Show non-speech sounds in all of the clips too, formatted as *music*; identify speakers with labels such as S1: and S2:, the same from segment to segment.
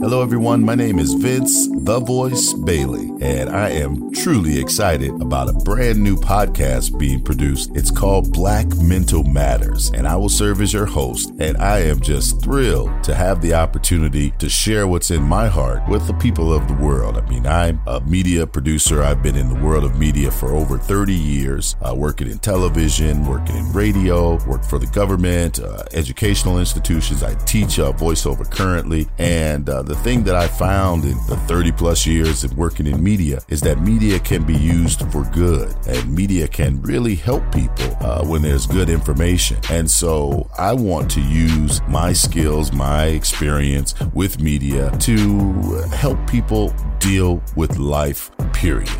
S1: Hello, everyone. My name is Vince, the Voice Bailey, and I am truly excited about a brand new podcast being produced. It's called Black Mental Matters, and I will serve as your host. And I am just thrilled to have the opportunity to share what's in my heart with the people of the world. I mean, I'm a media producer. I've been in the world of media for over 30 years, uh, working in television, working in radio, work for the government, uh, educational institutions. I teach uh, voiceover currently, and uh, the thing that I found in the 30 plus years of working in media is that media can be used for good and media can really help people uh, when there's good information. And so I want to use my skills, my experience with media to help people deal with life, period.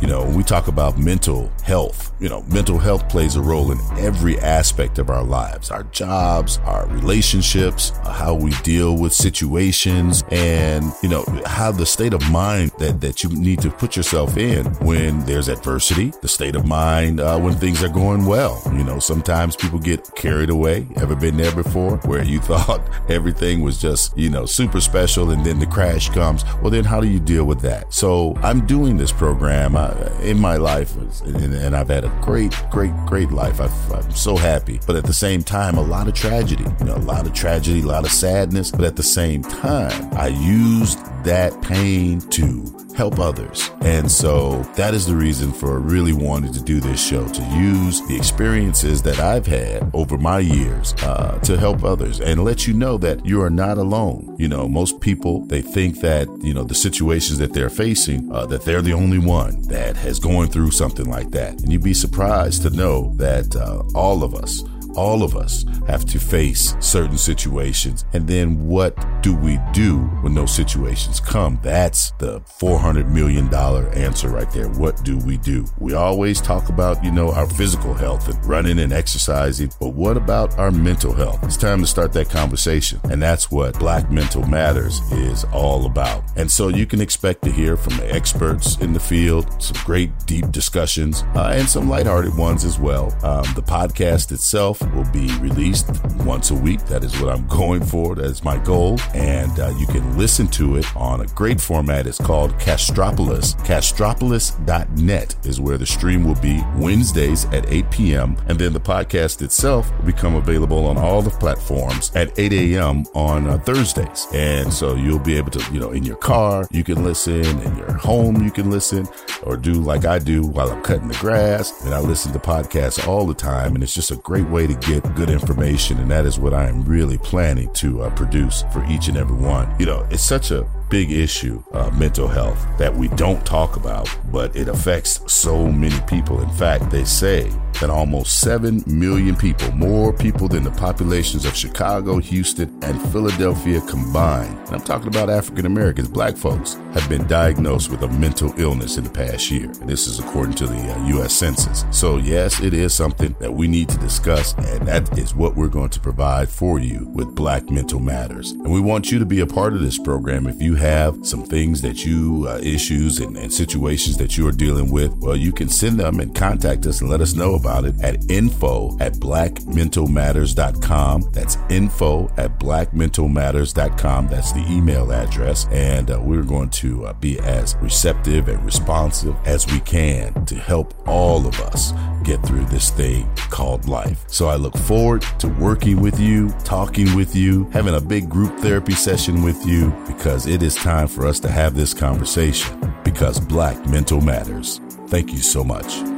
S1: You know, we talk about mental health, you know, mental health plays a role in every aspect of our lives, our jobs, our relationships, how we deal with situations, and, you know, how the state of mind that, that you need to put yourself in when there's adversity, the state of mind uh, when things are going well. You know, sometimes people get carried away. Ever been there before where you *laughs* thought everything was just, you know, super special and then the crash comes? Well, then how do you deal with that? So I'm doing this program uh, in my life and, and, I've had a great, great, great life. i am so happy. But at the same time, a lot of tragedy, you know, a lot of tragedy, a lot of sadness. But at the same time, I used that pain to help others. And so that is the reason for really wanting to do this show to use the experiences that I've had over my years uh, to help others and let you know that you are not alone. You know, most people, they think that, you know, the situations that they're facing, uh, that they're the only one that has going through something like that. And you'd be surprised to know that uh, all of us, all of us have to face certain situations. And then what do we do when those situations come? That's the $400 million answer right there. What do we do? We always talk about, you know, our physical health and running and exercising, but what about our mental health? It's time to start that conversation. And that's what Black Mental Matters is all about. And so you can expect to hear from the experts in the field, some great deep discussions, uh, and some lighthearted ones as well. Um, the podcast itself will be released once a week. That is what I'm *laughs* going for. That is my goal. And uh, you can listen to it on a great format. It's called Castropolis. Castropolis.net is where the stream will be Wednesdays at 8 p.m. And then the podcast itself will become available on all the platforms at 8 a.m. on uh, Thursdays. And so you'll be able to, you know, in your car, you can listen, in your home, you can listen, or do like I do while I'm cutting the grass. And I listen to podcasts all the time. And it's just a great way to get good information. And that is what I am really planning to uh, produce for each and every one. You know, it's such a big issue, uh, mental health, that we don't talk about, but it affects so many people. In fact, they say that almost 7 million people, more people than the populations of Chicago, Houston, and Philadelphia combined, and I'm talking about African Americans, black folks, have been diagnosed with a mental illness in the past year. And this is according to the uh, U.S. Census. So, yes, it is something that we need to discuss, and that is what we're going to provide for you with Black Mental Matters. And we want you to be a part of this program if you have some things that you, uh, issues and, and situations that you are dealing with, well, you can send them and contact us and let us know about it at info at blackmentalmatters.com. That's info at blackmentalmatters.com. That's the email address. And uh, we're going to uh, be as receptive and responsive as we can to help all of us get through this thing called life. So I look forward to working with you, talking with you, having a big group therapy session with you because it is time for us to have this conversation because Black Mental Matters. Thank you so much.